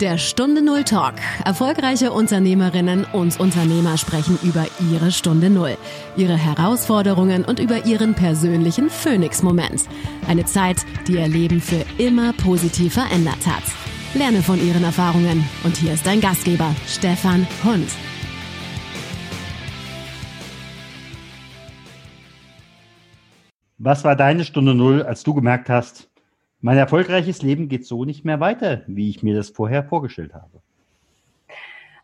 Der Stunde Null Talk. Erfolgreiche Unternehmerinnen und Unternehmer sprechen über ihre Stunde Null, ihre Herausforderungen und über ihren persönlichen Phoenix-Moment. Eine Zeit, die ihr Leben für immer positiv verändert hat. Lerne von ihren Erfahrungen. Und hier ist dein Gastgeber, Stefan Hund. Was war deine Stunde Null, als du gemerkt hast, mein erfolgreiches Leben geht so nicht mehr weiter, wie ich mir das vorher vorgestellt habe?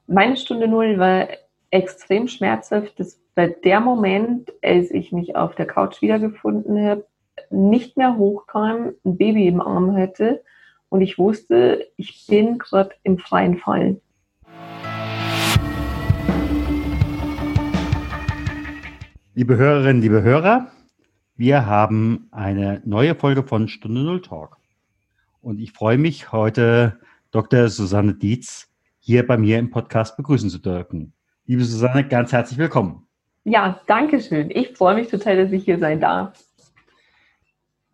Meine Stunde Null war extrem schmerzhaft. Das war der Moment, als ich mich auf der Couch wiedergefunden habe, nicht mehr hochkam, ein Baby im Arm hatte und ich wusste, ich bin gerade im freien Fall. Liebe Hörerinnen, liebe Hörer, wir haben eine neue Folge von Stunde Null Talk. Und ich freue mich, heute Dr. Susanne Dietz hier bei mir im Podcast begrüßen zu dürfen. Liebe Susanne, ganz herzlich willkommen. Ja, danke schön. Ich freue mich total, dass ich hier sein darf.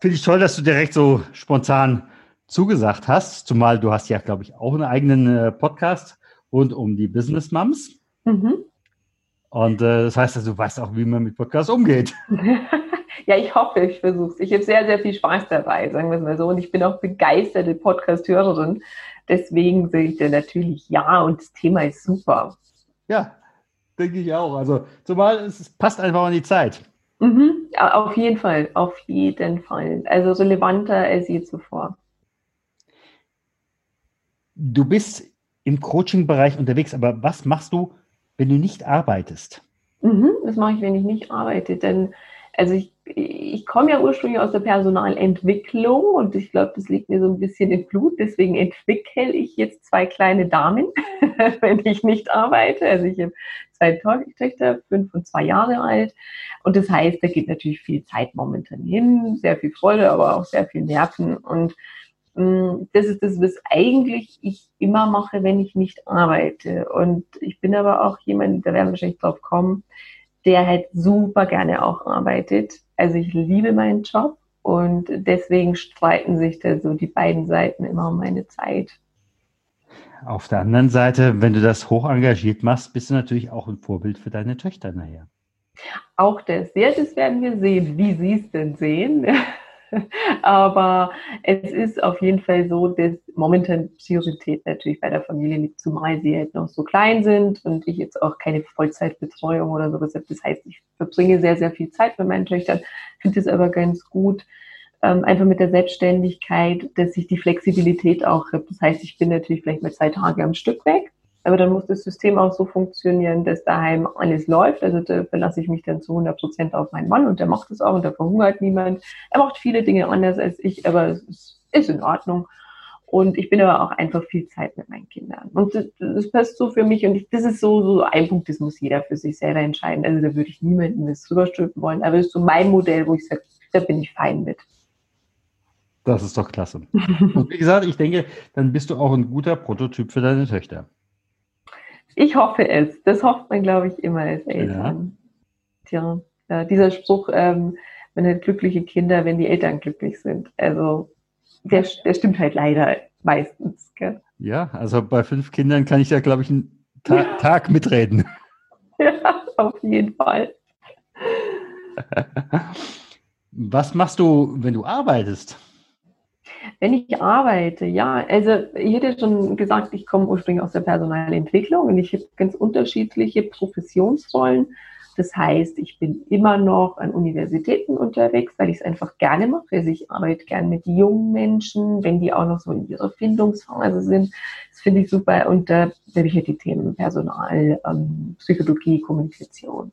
Finde ich toll, dass du direkt so spontan zugesagt hast, zumal du hast ja, glaube ich, auch einen eigenen äh, Podcast rund um die Business Moms. Mhm. Und äh, das heißt, also, du weißt auch, wie man mit Podcasts umgeht. Ja, ich hoffe, ich versuche es. Ich habe sehr, sehr viel Spaß dabei, sagen wir es mal so. Und ich bin auch begeisterte Podcast-Hörerin. Deswegen sage ich dir natürlich ja und das Thema ist super. Ja, denke ich auch. Also zumal es passt einfach an die Zeit. Mhm, auf jeden Fall, auf jeden Fall. Also relevanter als je zuvor. Du bist im Coaching-Bereich unterwegs, aber was machst du, wenn du nicht arbeitest? Mhm, das mache ich, wenn ich nicht arbeite. Denn also ich, ich komme ja ursprünglich aus der Personalentwicklung und ich glaube, das liegt mir so ein bisschen im Blut. Deswegen entwickle ich jetzt zwei kleine Damen, wenn ich nicht arbeite. Also ich habe zwei Töchter, fünf und zwei Jahre alt. Und das heißt, da geht natürlich viel Zeit momentan hin, sehr viel Freude, aber auch sehr viel Nerven. Und mm, das ist das, was eigentlich ich immer mache, wenn ich nicht arbeite. Und ich bin aber auch jemand, da werden wir wahrscheinlich drauf kommen, der halt super gerne auch arbeitet. Also ich liebe meinen Job und deswegen streiten sich da so die beiden Seiten immer um meine Zeit. Auf der anderen Seite, wenn du das hoch engagiert machst, bist du natürlich auch ein Vorbild für deine Töchter nachher. Auch das. Ja, das werden wir sehen, wie sie es denn sehen. Aber es ist auf jeden Fall so, dass momentan Priorität natürlich bei der Familie liegt, zumal sie halt noch so klein sind und ich jetzt auch keine Vollzeitbetreuung oder sowas habe. Das heißt, ich verbringe sehr, sehr viel Zeit mit meinen Töchtern, finde es aber ganz gut, ähm, einfach mit der Selbstständigkeit, dass ich die Flexibilität auch habe. Das heißt, ich bin natürlich vielleicht mal zwei Tage am Stück weg aber dann muss das System auch so funktionieren, dass daheim alles läuft. Also da verlasse ich mich dann zu 100 Prozent auf meinen Mann und der macht das auch und da verhungert niemand. Er macht viele Dinge anders als ich, aber es ist in Ordnung. Und ich bin aber auch einfach viel Zeit mit meinen Kindern. Und das, das passt so für mich. Und ich, das ist so, so ein Punkt, das muss jeder für sich selber entscheiden. Also da würde ich niemandem das drüberstülpen wollen. Aber das ist so mein Modell, wo ich sage, da bin ich fein mit. Das ist doch klasse. Und wie gesagt, ich denke, dann bist du auch ein guter Prototyp für deine Töchter. Ich hoffe es. Das hofft man, glaube ich, immer als Eltern. Ja. Tja, dieser Spruch, ähm, man hat glückliche Kinder, wenn die Eltern glücklich sind. Also der, der stimmt halt leider meistens. Gell? Ja, also bei fünf Kindern kann ich ja, glaube ich, einen Ta ja. Tag mitreden. Ja, auf jeden Fall. Was machst du, wenn du arbeitest? Wenn ich arbeite, ja, also ich hätte schon gesagt, ich komme ursprünglich aus der Personalentwicklung und ich habe ganz unterschiedliche Professionsrollen. Das heißt, ich bin immer noch an Universitäten unterwegs, weil ich es einfach gerne mache. Also ich arbeite gerne mit jungen Menschen, wenn die auch noch so in ihrer Findungsphase sind. Das finde ich super. Und da werde ich halt die Themen Personal, ähm, Psychologie, Kommunikation.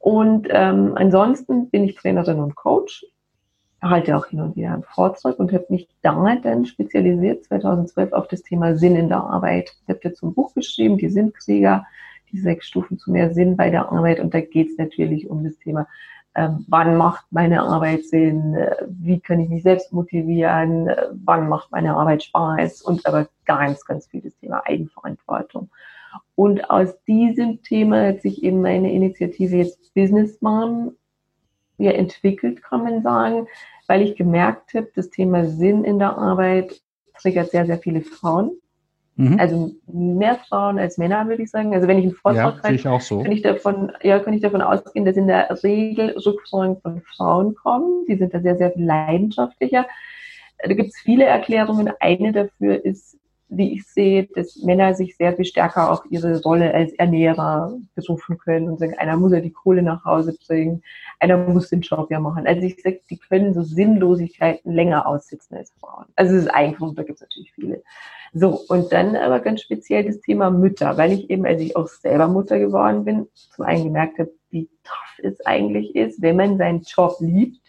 Und ähm, ansonsten bin ich Trainerin und Coach halte auch hin und wieder einen Vortrag und habe mich da dann spezialisiert, 2012, auf das Thema Sinn in der Arbeit. Ich habe jetzt ein Buch geschrieben, die Sinnkrieger, die sechs Stufen zu mehr Sinn bei der Arbeit. Und da geht es natürlich um das Thema, ähm, wann macht meine Arbeit Sinn, wie kann ich mich selbst motivieren, wann macht meine Arbeit Spaß und aber ganz, ganz viel das Thema Eigenverantwortung. Und aus diesem Thema hat sich eben meine Initiative jetzt Business Mom ja, entwickelt, kann man sagen, weil ich gemerkt habe, das Thema Sinn in der Arbeit triggert sehr, sehr viele Frauen. Mhm. Also mehr Frauen als Männer, würde ich sagen. Also wenn ich einen Vortrag ja, halte, ich so. kann ich davon, ja, kann ich davon ausgehen, dass in der Regel Rückfragen von Frauen kommen. Die sind da sehr, sehr leidenschaftlicher. Da gibt es viele Erklärungen. Eine dafür ist, wie ich sehe, dass Männer sich sehr viel stärker auf ihre Rolle als Ernährer berufen können und sagen, einer muss ja die Kohle nach Hause bringen, einer muss den Job ja machen. Also ich sage, die können so Sinnlosigkeiten länger aussitzen als Frauen. Also es ist ein Grund, da gibt es natürlich viele. So, und dann aber ganz speziell das Thema Mütter, weil ich eben, als ich auch selber Mutter geworden bin, zum einen gemerkt habe, wie tough es eigentlich ist, wenn man seinen Job liebt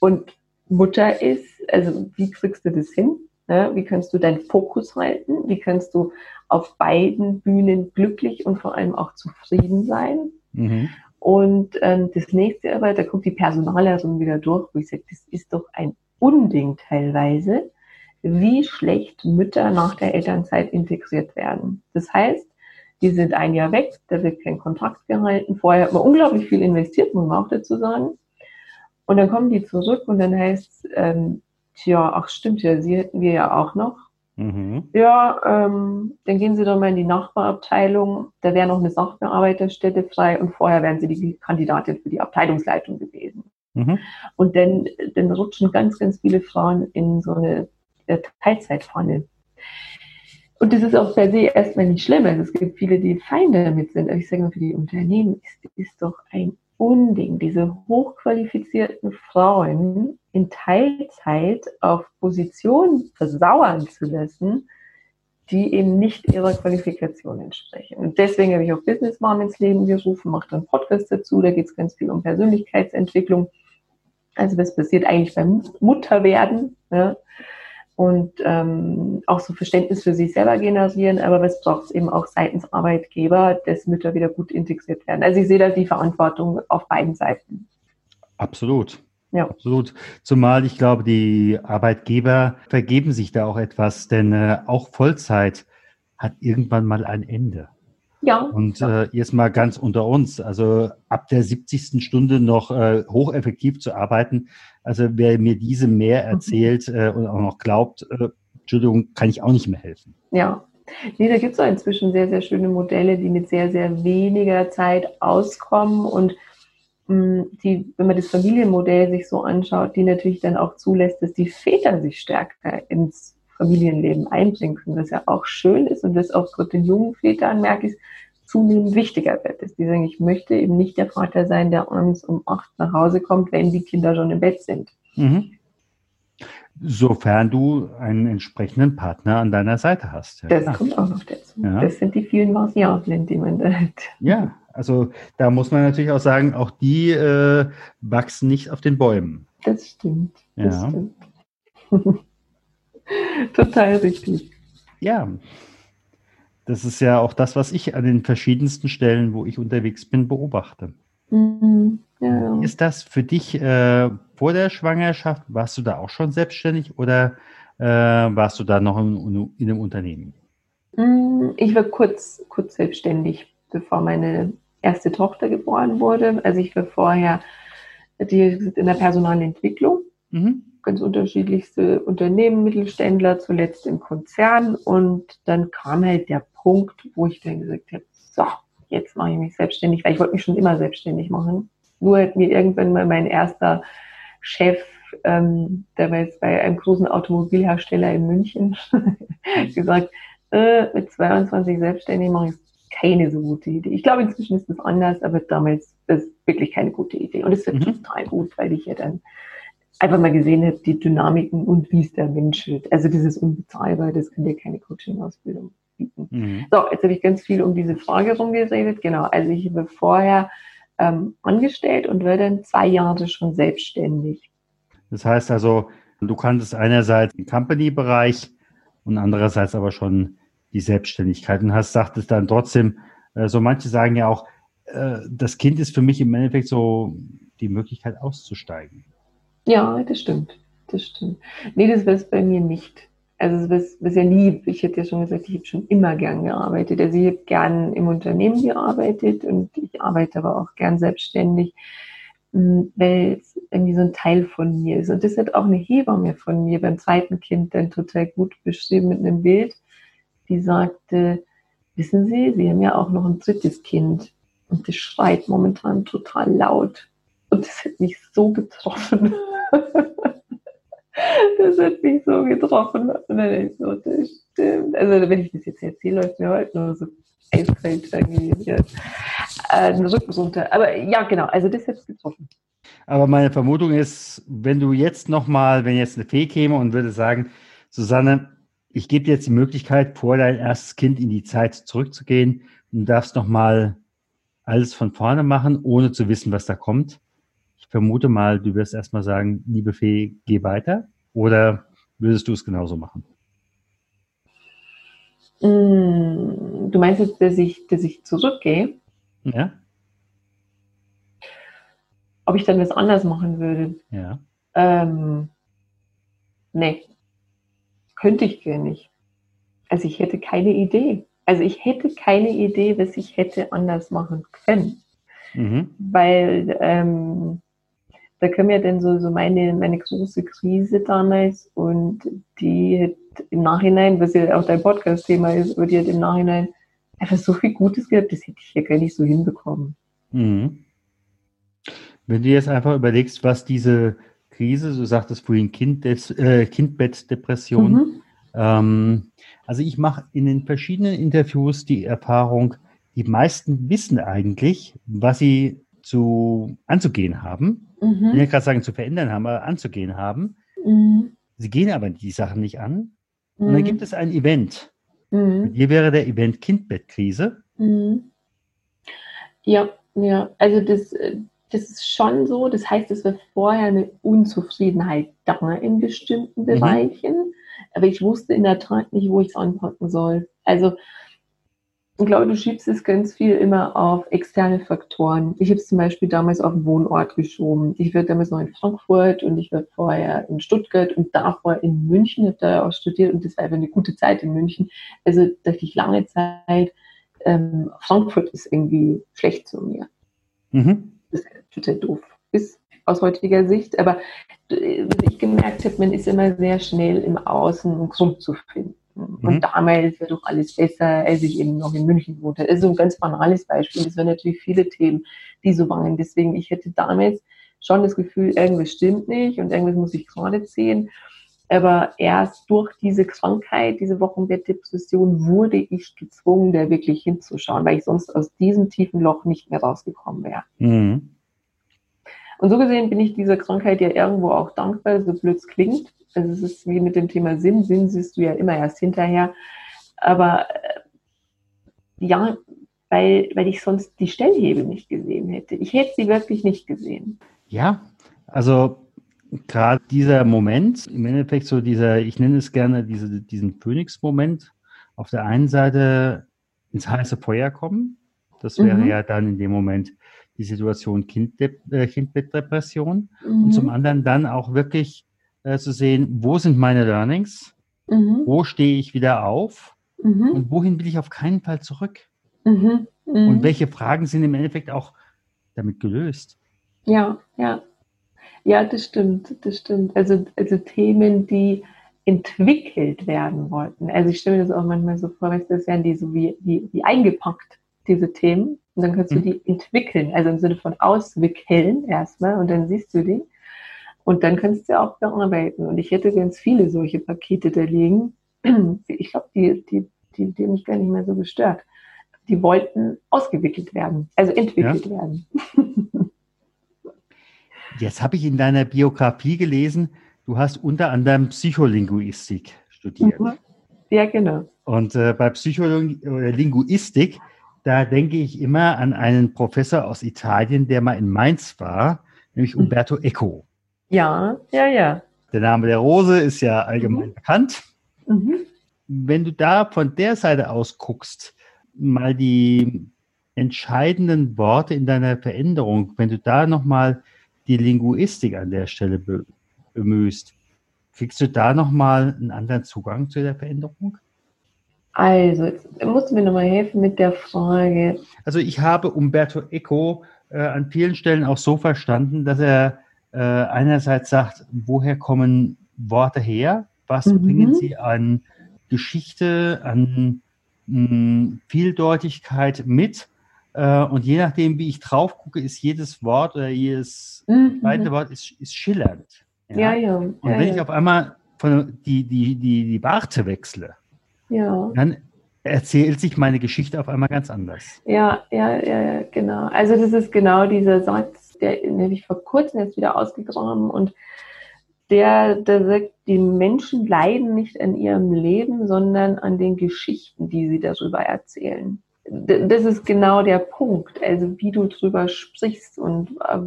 und Mutter ist, also wie kriegst du das hin? Ne? Wie kannst du deinen Fokus halten? Wie kannst du auf beiden Bühnen glücklich und vor allem auch zufrieden sein? Mhm. Und ähm, das nächste aber, da kommt die Personalerin wieder durch, wo ich sage, das ist doch ein Unding teilweise, wie schlecht Mütter nach der Elternzeit integriert werden. Das heißt, die sind ein Jahr weg, da wird kein Kontakt gehalten. Vorher hat man unglaublich viel investiert, muss man auch dazu sagen. Und dann kommen die zurück und dann heißt es, ähm, tja, ach stimmt ja, sie hätten wir ja auch noch. Mhm. Ja, ähm, dann gehen Sie doch mal in die Nachbarabteilung. Da wäre noch eine Sachbearbeiterstelle frei und vorher wären Sie die Kandidatin für die Abteilungsleitung gewesen. Mhm. Und dann, dann rutschen ganz, ganz viele Frauen in so eine äh, Teilzeitpfanne. Und das ist auch per se erstmal nicht schlimm. Also es gibt viele, die Feinde damit sind. Aber ich sage mal, für die Unternehmen ist, ist doch ein Unding, diese hochqualifizierten Frauen in Teilzeit auf Positionen versauern zu lassen, die eben nicht ihrer Qualifikation entsprechen. Und deswegen habe ich auch Business Mom ins Leben gerufen, mache dann Podcast dazu, da geht es ganz viel um Persönlichkeitsentwicklung. Also das passiert eigentlich beim Mutterwerden. Ja und ähm, auch so Verständnis für sich selber generieren, aber was braucht es eben auch seitens Arbeitgeber, dass Mütter wieder gut integriert werden. Also ich sehe da die Verantwortung auf beiden Seiten. Absolut. Ja. Absolut. Zumal ich glaube, die Arbeitgeber vergeben sich da auch etwas, denn äh, auch Vollzeit hat irgendwann mal ein Ende. Ja. Und äh, jetzt mal ganz unter uns, also ab der 70. Stunde noch äh, hocheffektiv zu arbeiten, also wer mir diese mehr mhm. erzählt äh, und auch noch glaubt, äh, Entschuldigung, kann ich auch nicht mehr helfen. Ja. Nee, da gibt es inzwischen sehr, sehr schöne Modelle, die mit sehr, sehr weniger Zeit auskommen und die, wenn man das Familienmodell sich so anschaut, die natürlich dann auch zulässt, dass die Väter sich stärker ins Familienleben einbringen können, was ja auch schön ist und das auch gerade den jungen Vätern merke ich, zunehmend wichtiger wird. Dass die sagen, ich möchte eben nicht der Vater sein, der abends um acht nach Hause kommt, wenn die Kinder schon im Bett sind. Mhm. Sofern du einen entsprechenden Partner an deiner Seite hast. Ja, das klar. kommt auch noch dazu. Ja. Das sind die vielen Variablen, die man da hat. Ja, also da muss man natürlich auch sagen, auch die äh, wachsen nicht auf den Bäumen. Das stimmt. Das ja. stimmt. Total richtig. Ja, das ist ja auch das, was ich an den verschiedensten Stellen, wo ich unterwegs bin, beobachte. Mhm. Ja. Ist das für dich äh, vor der Schwangerschaft, warst du da auch schon selbstständig oder äh, warst du da noch in, in, einem Unternehmen? Mhm, ich war kurz, kurz selbstständig, bevor meine erste Tochter geboren wurde. Also ich war vorher die, in der Personalentwicklung. Mhm ganz unterschiedlichste Unternehmen, Mittelständler, zuletzt im Konzern. Und dann kam halt der Punkt, wo ich dann gesagt habe, so, jetzt mache ich mich selbstständig, weil ich wollte mich schon immer selbstständig machen. Nur hat mir irgendwann mal mein erster Chef, ähm, der war jetzt bei einem großen Automobilhersteller in München, gesagt, äh, mit 22 selbstständig mache ich keine so gute Idee. Ich glaube, inzwischen ist es anders, aber damals ist es wirklich keine gute Idee. Und es wird mhm. total gut, weil ich ja dann einfach mal gesehen habe, die Dynamiken und wie es der Mensch wird. Also dieses Unbezahlbar, das kann dir keine Coaching-Ausbildung bieten. Mhm. So, jetzt habe ich ganz viel um diese Frage rumgeredet. Genau, also ich war vorher ähm, angestellt und war dann zwei Jahre schon selbstständig. Das heißt also, du kanntest einerseits den Company-Bereich und andererseits aber schon die Selbstständigkeit und hast, sagtest dann trotzdem, äh, so manche sagen ja auch, äh, das Kind ist für mich im Endeffekt so die Möglichkeit auszusteigen. Ja, das stimmt. Das stimmt. Nee, das war es bei mir nicht. Also es war ja nie, ich hätte ja schon gesagt, ich habe schon immer gern gearbeitet. Also ich habe gern im Unternehmen gearbeitet und ich arbeite aber auch gern selbstständig, hm, weil es irgendwie so ein Teil von mir ist. Und das hat auch eine Hebamme von mir beim zweiten Kind dann total gut beschrieben mit einem Bild. Die sagte, wissen Sie, Sie haben ja auch noch ein drittes Kind und das schreit momentan total laut. Und das hat mich so getroffen. das hat mich so getroffen. Und dann ich so, das stimmt. Also wenn ich das jetzt erzähle, läuft mir heute nur so eiskalt irgendwie äh, den Rücken runter. Aber ja, genau, also das hat es getroffen. Aber meine Vermutung ist, wenn du jetzt nochmal, wenn jetzt eine Fee käme und würde sagen, Susanne, ich gebe dir jetzt die Möglichkeit, vor dein erstes Kind in die Zeit zurückzugehen und darfst nochmal alles von vorne machen, ohne zu wissen, was da kommt. Ich vermute mal, du wirst erstmal sagen, liebe Fee, geh weiter. Oder würdest du es genauso machen? Mm, du meinst jetzt, dass ich, dass ich zurückgehe? Ja. Ob ich dann was anders machen würde? Ja. Ähm, nee. Könnte ich gar nicht. Also ich hätte keine Idee. Also ich hätte keine Idee, was ich hätte anders machen können. Mhm. Weil ähm, da kam ja dann so, so meine, meine große Krise damals und die hat im Nachhinein, was ja auch dein Podcast-Thema ist, aber die hat im Nachhinein einfach so viel Gutes gehabt, das hätte ich ja gar nicht so hinbekommen. Mhm. Wenn du jetzt einfach überlegst, was diese Krise, so sagt es vorhin kind, äh, Kindbettdepression, mhm. ähm, also ich mache in den verschiedenen Interviews die Erfahrung, die meisten wissen eigentlich, was sie zu anzugehen haben. Mhm. Ich will gerade sagen, zu verändern haben, aber anzugehen haben. Mhm. Sie gehen aber die Sachen nicht an. Und dann mhm. gibt es ein Event. Mhm. Hier wäre der Event Kindbettkrise. Mhm. Ja, ja, also das, das ist schon so. Das heißt, es war vorher eine Unzufriedenheit da in bestimmten mhm. Bereichen. Aber ich wusste in der Tat nicht, wo ich es anpacken soll. Also ich glaube, du schiebst es ganz viel immer auf externe Faktoren. Ich habe es zum Beispiel damals auf den Wohnort geschoben. Ich war damals noch in Frankfurt und ich war vorher in Stuttgart und davor in München, habe da auch studiert und das war einfach eine gute Zeit in München. Also dachte ich lange Zeit, ähm, Frankfurt ist irgendwie schlecht zu mir. Mhm. Das ist total doof. Ist aus heutiger Sicht, aber äh, was ich gemerkt habe, man ist immer sehr schnell im Außen, um Grund zu finden. Und mhm. damals war doch alles besser, als ich eben noch in München wohnte. Das ist so ein ganz banales Beispiel. Das waren natürlich viele Themen, die so waren. Deswegen, ich hätte damals schon das Gefühl, irgendwas stimmt nicht und irgendwas muss ich gerade ziehen. Aber erst durch diese Krankheit, diese Wochenbettdepression, wurde ich gezwungen, da wirklich hinzuschauen, weil ich sonst aus diesem tiefen Loch nicht mehr rausgekommen wäre. Mhm. Und so gesehen bin ich dieser Krankheit ja irgendwo auch dankbar, so blöd es klingt, also es ist wie mit dem Thema Sinn. Sinn siehst du ja immer erst hinterher. Aber äh, ja, weil, weil ich sonst die Stellhebel nicht gesehen hätte. Ich hätte sie wirklich nicht gesehen. Ja, also gerade dieser Moment, im Endeffekt so dieser, ich nenne es gerne diese, diesen Phoenix-Moment, auf der einen Seite ins heiße Feuer kommen. Das wäre mhm. ja dann in dem Moment die Situation äh, Kindbettdepression. Mhm. Und zum anderen dann auch wirklich äh, zu sehen, wo sind meine Learnings, mhm. wo stehe ich wieder auf mhm. und wohin will ich auf keinen Fall zurück. Mhm. mhm. Und welche Fragen sind im Endeffekt auch damit gelöst. Ja, ja. Ja, das stimmt, das stimmt. Also, also Themen, die entwickelt werden wollten. Also ich stelle mir das auch manchmal so vor, das wären die so wie, wie, wie eingepackt, diese Themen. Und dann kannst du mhm. die entwickeln, also im Sinne von auswickeln erstmal und dann siehst du die. Und dann kannst du auch bearbeiten. Und ich hätte ganz viele solche Pakete da liegen. Ich glaube, die, die, die, die haben mich gar nicht mehr so gestört. Die wollten ausgewickelt werden, also entwickelt ja. werden. Jetzt habe ich in deiner Biografie gelesen, du hast unter anderem Psycholinguistik studiert. Mhm. Ja, genau. Und äh, bei Psycholinguistik, da denke ich immer an einen Professor aus Italien, der mal in Mainz war, nämlich mhm. Umberto Eco. Ja, ja, ja. Der Name der Rose ist ja allgemein mhm. bekannt. Mhm. Wenn du da von der Seite aus guckst, mal die entscheidenden Worte in deiner Veränderung, wenn du da nochmal die Linguistik an der Stelle bemühst, kriegst du da nochmal einen anderen Zugang zu der Veränderung? Also, jetzt musst du mir nochmal helfen mit der Frage. Also, ich habe Umberto Eco äh, an vielen Stellen auch so verstanden, dass er äh, einerseits sagt, woher kommen Worte her? Was mhm. bringen sie an Geschichte, an mh, hm, Vieldeutigkeit mit. Äh, und je nachdem, wie ich drauf gucke, ist jedes Wort oder jedes mhm. zweite Wort ist, ist schillernd. Ja, ja. ja. Und ja, wenn ich auf einmal von die, die, die, die Warte wechsle, ja. dann erzählt sich meine Geschichte auf einmal ganz anders. Ja, ja, ja, genau. Also das ist genau dieser Satz, der nämlich vor kurzem jetzt wieder ausgegraben und der, der sagt, die Menschen leiden nicht an ihrem Leben, sondern an den Geschichten, die sie darüber erzählen. Das ist genau der Punkt, also wie du drüber sprichst und äh,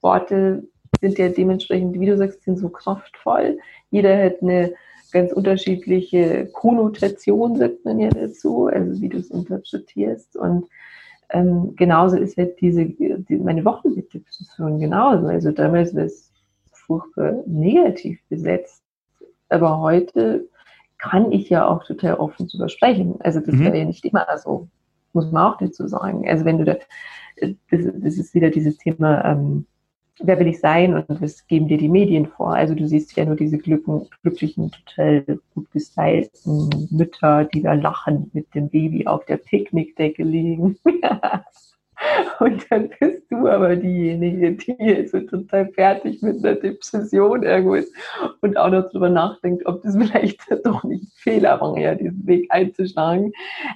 Worte sind ja dementsprechend, wie du sagst, sind so kraftvoll. Jeder hat eine ganz unterschiedliche Konnotation, sagt man ja dazu, also wie du es interpretierst. Und ähm, genauso ist halt diese, die, meine Wochenbettdiskussion genauso. Also damals war es furchtbar negativ besetzt. Aber heute kann ich ja auch total offen drüber sprechen. Also das mhm. war ja nicht immer so, muss man auch dazu sagen. Also wenn du da, das, das ist wieder dieses Thema, ähm, wer will ich sein und was geben dir die Medien vor? Also du siehst ja nur diese glücken, glücklichen, total gut gestylten Mütter, die da lachen mit dem Baby auf der Picknickdecke liegen. und dann bist du aber diejenige, die jetzt so total fertig mit einer Depression irgendwo ist und auch noch drüber nachdenkt, ob das vielleicht doch nicht ein Fehler war, ja, diesen Weg einzuschlagen.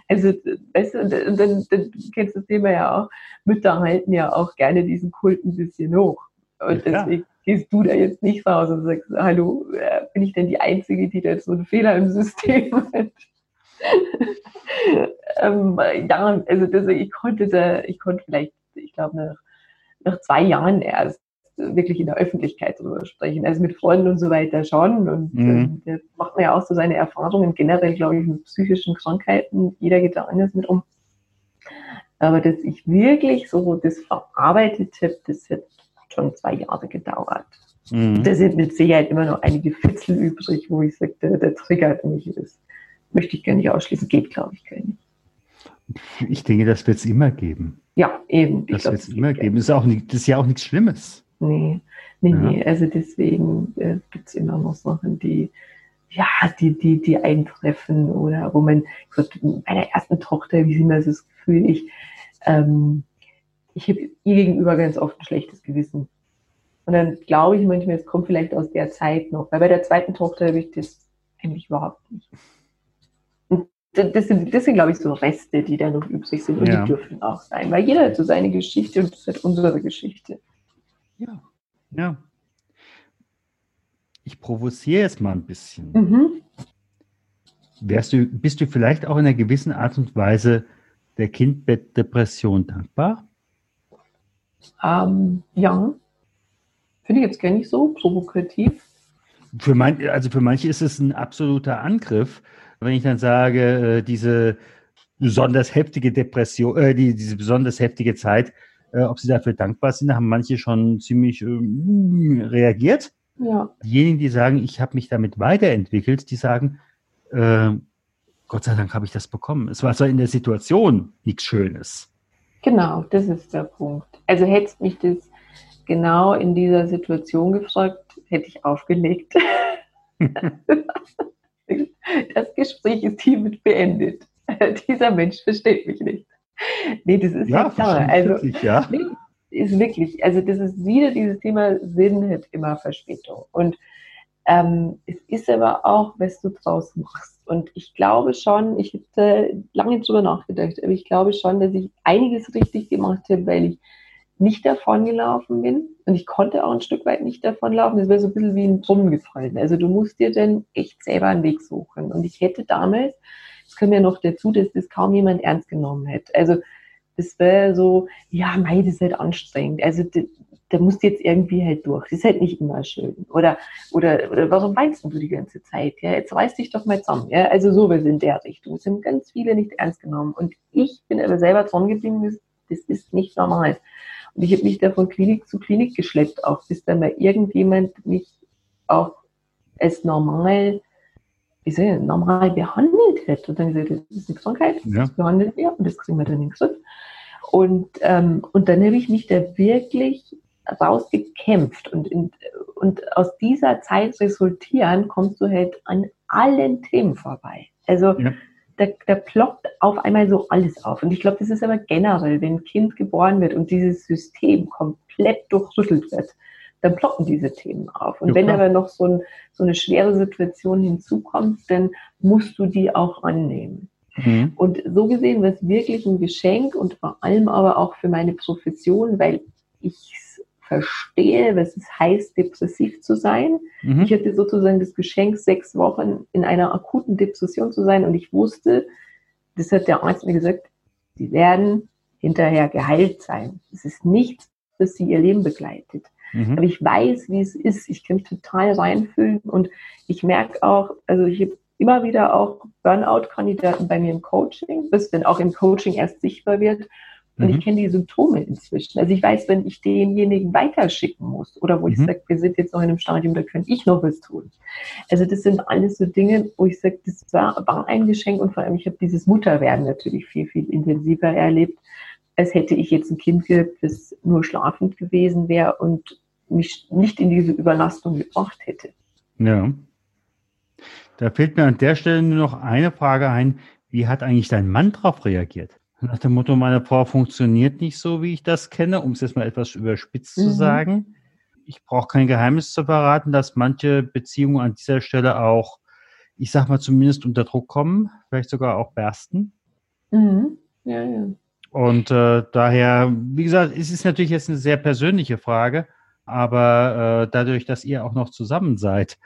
Also, weißt du, dann, dann, dann kennst du das Thema ja auch. Mütter halten ja auch gerne diesen Kult ein bisschen hoch. Und ja. deswegen gehst du da jetzt nicht raus und sagst, hallo, äh, bin ich denn die Einzige, die da jetzt so einen Fehler im System hat? Ähm, ja, also das, ich konnte da, ich konnte vielleicht, ich glaube, nach, nach zwei Jahren erst wirklich in der Öffentlichkeit darüber sprechen. Also mit Freunden und so weiter schon. Und mhm. äh, macht man ja auch so seine Erfahrungen generell, glaube ich, mit psychischen Krankheiten. Jeder geht da anders mit um. Aber dass ich wirklich so das verarbeitet habe, das hat schon zwei Jahre gedauert. Mhm. Da sind mit Sicherheit immer noch einige Fitzel übrig, wo ich sage, der, der triggert mich. Das möchte ich gar nicht ausschließen, geht, glaube ich, gar nicht. Ich denke, das wird es immer geben. Ja, eben. Das wird es immer geben. Das ist, auch nicht, das ist ja auch nichts Schlimmes. Nee, nee, ja. nee. Also deswegen äh, gibt es immer noch Sachen, die, ja, die, die, die eintreffen oder wo man, ich meiner ersten Tochter, wie sie mir das Gefühl, ich, ähm, ich habe ihr gegenüber ganz oft ein schlechtes Gewissen. Und dann glaube ich manchmal, es kommt vielleicht aus der Zeit noch, weil bei der zweiten Tochter habe ich das eigentlich überhaupt nicht. Das sind, das sind, glaube ich, so Reste, die da noch übrig sind und ja. die dürfen auch sein, weil jeder hat so seine Geschichte und das hat unsere Geschichte. Ja, ja. Ich provoziere jetzt mal ein bisschen. Mhm. Wärst du, bist du vielleicht auch in einer gewissen Art und Weise der Kindbettdepression dankbar? Ähm, ja, finde ich jetzt gar nicht so provokativ. Für mein, also für manche ist es ein absoluter Angriff, wenn ich dann sage, äh, diese besonders heftige Depression, äh, die, diese besonders heftige Zeit, äh, ob sie dafür dankbar sind, haben manche schon ziemlich äh, reagiert. Ja. Diejenigen, die sagen, ich habe mich damit weiterentwickelt, die sagen, äh, Gott sei Dank habe ich das bekommen. Es war zwar in der Situation nichts Schönes. Genau, das ist der Punkt. Also hättest mich das genau in dieser Situation gefragt, hätte ich aufgelegt. das Gespräch ist hiermit beendet. Dieser Mensch versteht mich nicht. Nee, das ist ja, klar. Also, ja. nee, ist wirklich, also das ist wieder dieses Thema Sinn hat immer Verspätung. Und ähm, es ist aber auch, was du draus machst. Und ich glaube schon, ich habe lange drüber nachgedacht, aber ich glaube schon, dass ich einiges richtig gemacht habe, weil ich nicht davongelaufen bin. Und ich konnte auch ein Stück weit nicht davonlaufen. Das wäre so ein bisschen wie ein Brunnen gefallen. Also du musst dir dann echt selber einen Weg suchen. Und ich hätte damals, das kommt ja noch dazu, dass das kaum jemand ernst genommen hätte. Also das wäre so, ja, mei, das ist halt anstrengend. Also da musst du jetzt irgendwie halt durch. Das ist halt nicht immer schön. Oder, oder, oder warum weinst du die ganze Zeit? Ja, jetzt reiß dich doch mal zusammen. Ja, also sowas in der Richtung. Es haben ganz viele nicht ernst genommen. Und ich bin aber selber dran geblieben, das ist nicht normal. Und ich habe mich da von Klinik zu Klinik geschleppt, auch bis dann mal irgendjemand mich auch als normal, wie soll ich, normal behandelt hätte. Und dann gesagt, das ist eine Krankheit, ja. das behandeln wir und das kriegen wir dann in den Griff. Und, ähm, und dann habe ich mich da wirklich rausgekämpft und, in, Und aus dieser Zeit resultieren, kommst du halt an allen Themen vorbei. Also ja. Da, da ploppt auf einmal so alles auf. Und ich glaube, das ist aber generell, wenn ein Kind geboren wird und dieses System komplett durchrüttelt wird, dann ploppen diese Themen auf. Und ja, wenn aber noch so, ein, so, eine schwere Situation hinzukommt, dann musst du die auch annehmen. Mhm. Und so gesehen war es wirklich ein Geschenk und vor allem aber auch für meine Profession, weil ich verstehe, was es heißt, depressiv zu sein. Mhm. Ich hatte sozusagen das Geschenk, sechs Wochen in einer akuten Depression zu sein und ich wusste, das hat der Arzt mir gesagt, sie werden hinterher geheilt sein. Es ist nichts, das sie ihr Leben begleitet. Mhm. Aber ich weiß, wie es ist. Ich kann mich total reinfühlen und ich merke auch, also ich habe immer wieder auch Burnout-Kandidaten bei mir im Coaching, bis dann auch im Coaching erst sichtbar wird. Und mhm. ich kenne die Symptome inzwischen. Also ich weiß, wenn ich denjenigen weiterschicken muss oder wo mhm. ich sage, wir sind jetzt noch in einem Stadium, da könnte ich noch was tun. Also das sind alles so Dinge, wo ich sage, das war, war ein Geschenk und vor allem ich habe dieses Mutterwerden natürlich viel, viel intensiver erlebt, als hätte ich jetzt ein Kind gehabt, das nur schlafend gewesen wäre und mich nicht in diese Überlastung gebracht hätte. Ja. Da fällt mir an der Stelle nur noch eine Frage ein. Wie hat eigentlich dein Mann darauf reagiert? Nach dem Motto, meine Frau funktioniert nicht so, wie ich das kenne, um es jetzt mal etwas überspitzt mhm. zu sagen. Ich brauche kein Geheimnis zu verraten, dass manche Beziehungen an dieser Stelle auch, ich sag mal, zumindest unter Druck kommen, vielleicht sogar auch bersten. Mhm. Ja, ja. Und äh, daher, wie gesagt, es ist natürlich jetzt eine sehr persönliche Frage, aber äh, dadurch, dass ihr auch noch zusammen seid.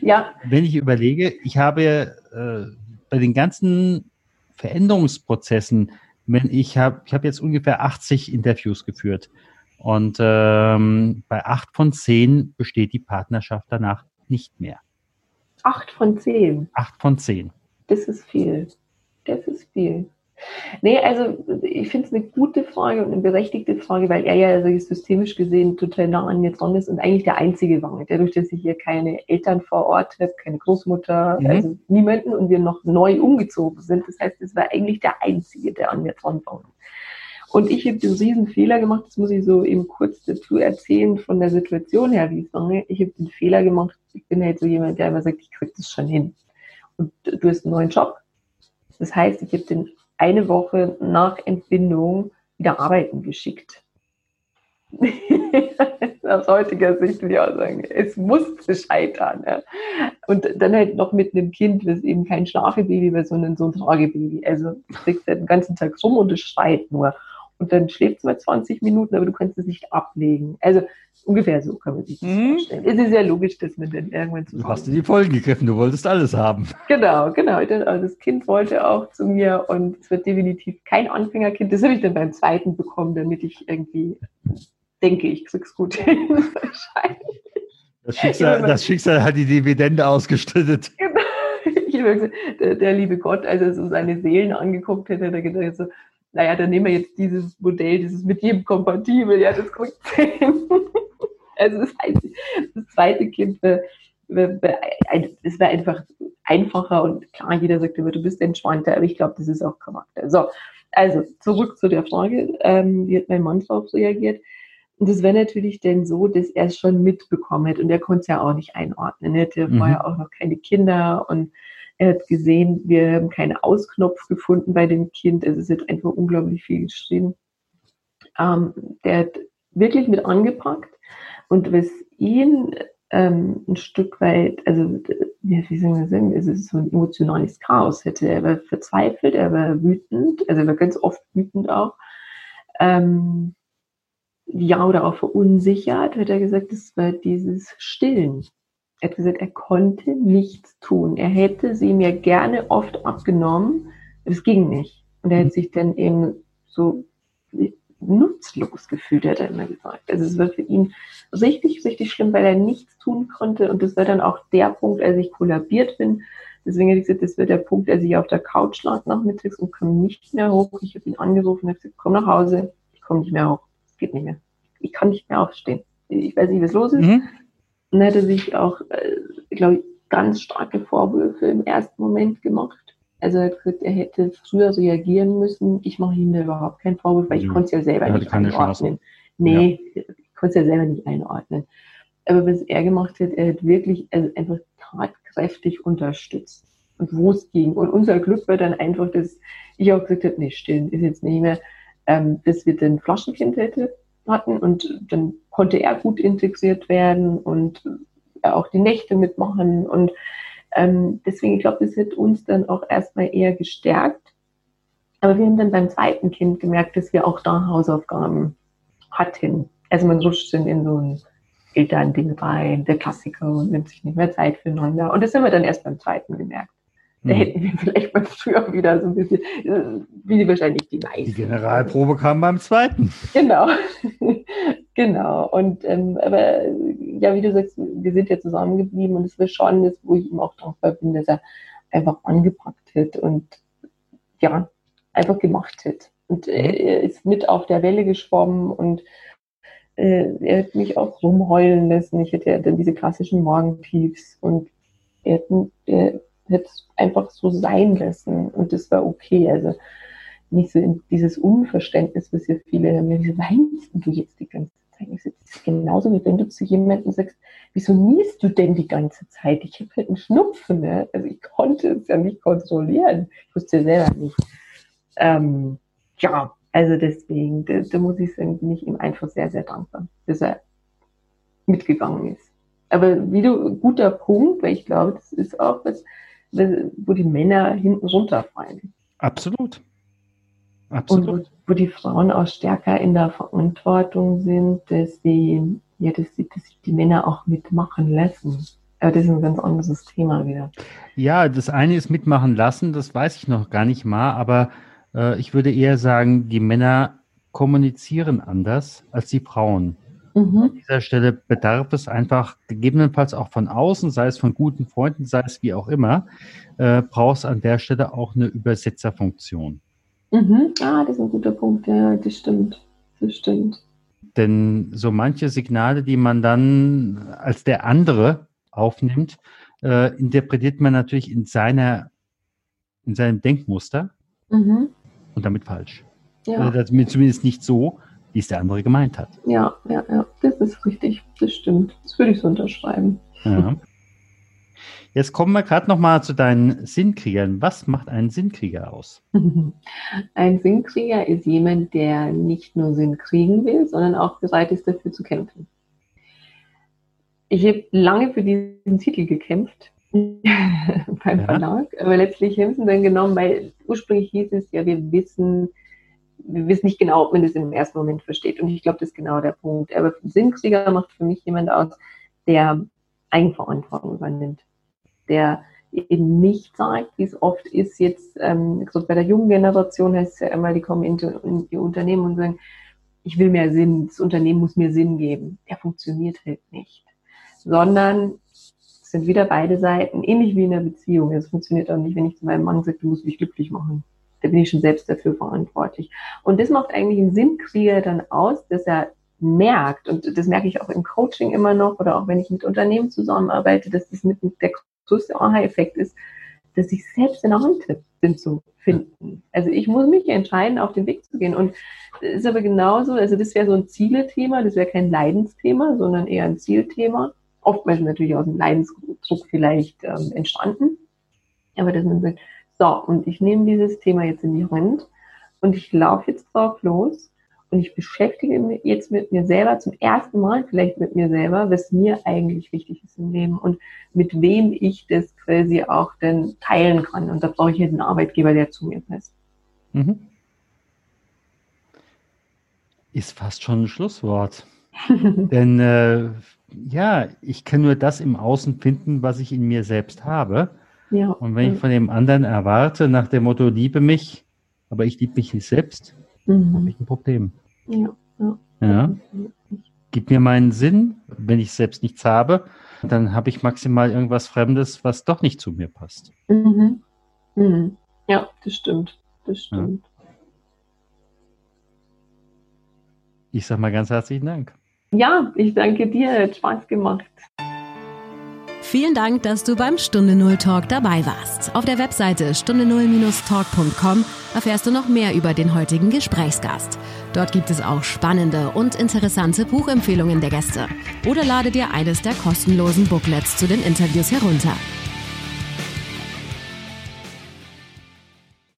Ja. Wenn ich überlege, ich habe äh, bei den ganzen Veränderungsprozessen, wenn ich habe, ich habe jetzt ungefähr 80 Interviews geführt und ähm, bei acht von zehn besteht die Partnerschaft danach nicht mehr. Acht von zehn. Acht von zehn. Das ist viel. Das ist viel. Nee, also ich finde es eine gute Frage und eine berechtigte Frage, weil er ja also systemisch gesehen total nah an mir dran ist und eigentlich der Einzige war. Dadurch, dass ich hier keine Eltern vor Ort habe, keine Großmutter, mhm. also niemanden und wir noch neu umgezogen sind. Das heißt, es war eigentlich der Einzige, der an mir dran war. Und ich habe den riesen Fehler gemacht, das muss ich so eben kurz dazu erzählen, von der Situation her, wie ich sage. Ich habe den Fehler gemacht, ich bin halt so jemand, der immer sagt, ich krieg das schon hin. Und du hast einen neuen Job. Das heißt, ich habe den eine Woche nach Entbindung wieder arbeiten geschickt. Aus heutiger Sicht würde ich auch sagen, es musste scheitern. Ja. Und dann halt noch mit einem Kind, das eben kein Schlafebaby war, sondern so ein Tragebaby. Also kriegst halt den ganzen Tag rum und es schreit nur. Und dann schläft es mal 20 Minuten, aber du kannst es nicht ablegen. Also ungefähr so kann man sich das mhm. vorstellen. Es ist ja logisch, dass man dann irgendwann zu. Du hast dir die Folgen gegriffen, du wolltest alles haben. Genau, genau. Also das Kind wollte auch zu mir und es wird definitiv kein Anfängerkind. Das habe ich dann beim zweiten bekommen, damit ich irgendwie denke, ich krieg's gut hin. Das Schicksal, das Schicksal hat die Dividende ausgestattet. Genau. Ich habe gesagt, der, der, liebe Gott, als er so seine Seelen angeguckt hätte, hat er gedacht, so, naja, dann nehmen wir jetzt dieses Modell, dieses mit jedem kompatibel, ja, das kriegt 10. also das heißt, das zweite Kind, es wäre einfach einfacher und klar, jeder sagt immer, du bist entspannter, aber ich glaube, das ist auch Charakter. So, also zurück zu der Frage, ähm, wie hat mein Mann darauf reagiert? Und das wäre natürlich dann so, dass er es schon mitbekommen hat und er konnte es ja auch nicht einordnen. Er hatte mhm. vorher auch noch keine Kinder und er hat gesehen, wir haben keinen Ausknopf gefunden bei dem Kind. Also es ist einfach unglaublich viel geschrieben. Ähm, der hat wirklich mit angepackt. Und was ihn ähm, ein Stück weit, also wie soll man sagen, es ist so ein emotionales Chaos hätte. Er war verzweifelt, er war wütend, also er war ganz oft wütend auch. Ähm, ja, oder auch verunsichert, hat er gesagt, es war dieses Stillen. Er hat gesagt, er konnte nichts tun. Er hätte sie mir gerne oft abgenommen. Es ging nicht. Und er hat mhm. sich dann eben so nutzlos gefühlt, hat er immer gesagt. Also es war für ihn richtig, richtig schlimm, weil er nichts tun konnte. Und das war dann auch der Punkt, als ich kollabiert bin. Deswegen habe ich gesagt, das wird der Punkt, als ich auf der Couch lag nachmittags und kam nicht mehr hoch. Ich habe ihn angerufen und habe gesagt, komm nach Hause. Ich komme nicht mehr hoch. Es geht nicht mehr. Ich kann nicht mehr aufstehen. Ich weiß nicht, was los ist. Mhm. Und er hatte sich auch, äh, glaube ich, ganz starke Vorwürfe im ersten Moment gemacht. Also er gesagt, er hätte früher reagieren müssen. Ich mache ihm da überhaupt keinen Vorwurf, weil ich mhm. konnte es ja selber nicht einordnen. Nee, ja. ich konnte es ja selber nicht einordnen. Aber was er gemacht hat, er hat wirklich also einfach tatkräftig unterstützt. Und wo es ging. Und unser Glück war dann einfach, dass ich auch gesagt habe, nee, stillen ist jetzt nicht mehr, ähm, dass wir den Flaschenkind hätte, hatten und dann konnte er gut integriert werden und auch die Nächte mitmachen und ähm, deswegen, ich glaube, das hat uns dann auch erstmal eher gestärkt. Aber wir haben dann beim zweiten Kind gemerkt, dass wir auch da Hausaufgaben hatten. Also man rutscht dann in so ein Elternding rein, der Klassiker und nimmt sich nicht mehr Zeit füreinander. Und das haben wir dann erst beim zweiten gemerkt. Da mhm. hätten wir vielleicht mal früher wieder so ein bisschen, äh, wie wahrscheinlich die meisten. Die Generalprobe kam beim zweiten. Genau. genau. Und ähm, aber ja, wie du sagst, wir sind ja zusammengeblieben und es war schon das, wo ich ihm auch dankbar bin, dass er einfach angepackt hat und ja, einfach gemacht hat. Und mhm. er ist mit auf der Welle geschwommen und äh, er hat mich auch rumheulen lassen. Ich hatte ja dann diese klassischen Morgentiefs und er hat, er hat einfach so sein lassen und das war okay. Also nicht so in dieses Unverständnis, was ja viele haben. Wieso weinst du jetzt die ganze Zeit? Ich so, das ist genauso wie wenn du zu jemandem sagst, wieso niest du denn die ganze Zeit? Ich habe halt einen Schnupfen. Ne? Also ich konnte es ja nicht kontrollieren. Ich wusste ja selber nicht. Ähm, ja, also deswegen, da, da muss ich sagen, bin ich ihm einfach sehr, sehr dankbar, dass er mitgegangen ist. Aber wieder guter Punkt, weil ich glaube, das ist auch was, wo die Männer hinten runterfallen. Absolut. Absolut. Und wo, wo, die Frauen auch stärker in der Verantwortung sind, dass sie, ja, dass sie, dass sie die Männer auch mitmachen lassen. Aber das ist ein ganz anderes Thema wieder. Ja, das eine ist mitmachen lassen, das weiß ich noch gar nicht mal, aber äh, ich würde eher sagen, die Männer kommunizieren anders als die Frauen. Mhm. An dieser Stelle bedarf es einfach gegebenenfalls auch von außen, sei es von guten Freunden, sei es wie auch immer, äh, brauchst an der Stelle auch eine Übersetzerfunktion. Mhm. Ah, das ist ein guter Punkt, ja, das stimmt. Das stimmt. Denn so manche Signale, die man dann als der andere aufnimmt, äh, interpretiert man natürlich in seiner, in seinem Denkmuster mhm. und damit falsch. Ja. Oder zumindest nicht so, wie es der andere gemeint hat. Ja, ja, ja, das ist richtig, das stimmt. Das würde ich so unterschreiben. Ja. Jetzt kommen wir gerade noch mal zu deinen Sinnkriegern. Was macht einen Sinnkrieger aus? Ein Sinnkrieger ist jemand, der nicht nur Sinn kriegen will, sondern auch bereit ist, dafür zu kämpfen. Ich habe lange für diesen Titel gekämpft beim ja. Verlag, aber letztlich haben sie dann genommen, weil ursprünglich hieß es ja, wir wissen, wir wissen nicht genau, ob man das im ersten Moment versteht. Und ich glaube, das ist genau der Punkt. Aber Sinnkrieger macht für mich jemand aus, der Eigenverantwortung übernimmt. Der eben nicht sagt, wie es oft ist, jetzt, ähm, so bei der jungen Generation heißt es ja immer, die kommen in, in ihr Unternehmen und sagen, ich will mehr Sinn, das Unternehmen muss mir Sinn geben. Der funktioniert halt nicht. Sondern es sind wieder beide Seiten, ähnlich wie in der Beziehung. Es funktioniert auch nicht, wenn ich zu meinem Mann sage, du musst mich glücklich machen da bin ich schon selbst dafür verantwortlich. Und das macht eigentlich einen Sinnkrieger dann aus, dass er merkt, und das merke ich auch im Coaching immer noch oder auch wenn ich mit Unternehmen zusammenarbeite, dass das mit der größte Aha-Effekt ist, dass ich selbst in der Hand bin zu finden. Also ich muss mich entscheiden, auf den Weg zu gehen. Und es ist aber genauso, also das wäre so ein Zielethema, das wäre kein Leidensthema, sondern eher ein Zielthema. Oftmals natürlich aus dem Leidensdruck vielleicht ähm, entstanden. Aber dass man sagt, so, und ich nehme dieses Thema jetzt in die Hand und ich laufe jetzt drauf los und ich beschäftige mich jetzt mit mir selber, zum ersten Mal vielleicht mit mir selber, was mir eigentlich wichtig ist im Leben und mit wem ich das quasi auch dann teilen kann. Und da brauche ich jetzt einen Arbeitgeber, der zu mir passt. Mhm. Ist fast schon ein Schlusswort. Denn äh, ja, ich kann nur das im Außen finden, was ich in mir selbst habe. Ja. Und wenn ich von dem anderen erwarte, nach dem Motto, liebe mich, aber ich liebe mich nicht selbst, mhm. habe ich ein Problem. Ja. ja. ja. Gib mir meinen Sinn, wenn ich selbst nichts habe, dann habe ich maximal irgendwas Fremdes, was doch nicht zu mir passt. Mhm. Mhm. Ja, das stimmt. Das stimmt. Ja. Ich sage mal ganz herzlichen Dank. Ja, ich danke dir. Hat Spaß gemacht. Vielen Dank, dass du beim Stunde Null Talk dabei warst. Auf der Webseite stunde null-talk.com erfährst du noch mehr über den heutigen Gesprächsgast. Dort gibt es auch spannende und interessante Buchempfehlungen der Gäste. Oder lade dir eines der kostenlosen Booklets zu den Interviews herunter.